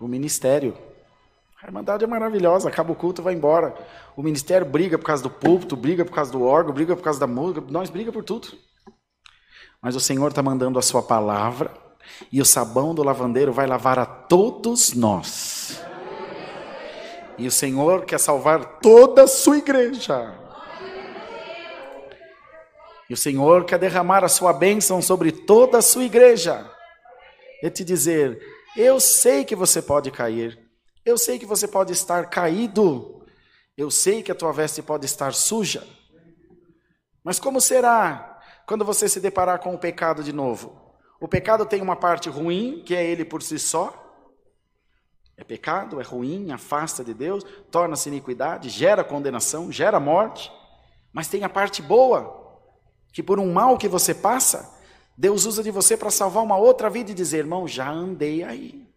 O ministério. A Irmandade é maravilhosa, acaba o culto, vai embora. O ministério briga por causa do púlpito, briga por causa do órgão, briga por causa da música, nós briga por tudo. Mas o Senhor está mandando a sua palavra e o sabão do lavandeiro vai lavar a todos nós. E o Senhor quer salvar toda a sua igreja. E o Senhor quer derramar a sua bênção sobre toda a sua igreja. E te dizer: eu sei que você pode cair. Eu sei que você pode estar caído. Eu sei que a tua veste pode estar suja. Mas como será quando você se deparar com o pecado de novo? O pecado tem uma parte ruim, que é ele por si só. É pecado, é ruim, afasta de Deus, torna-se iniquidade, gera condenação, gera morte. Mas tem a parte boa, que por um mal que você passa, Deus usa de você para salvar uma outra vida e dizer: irmão, já andei aí.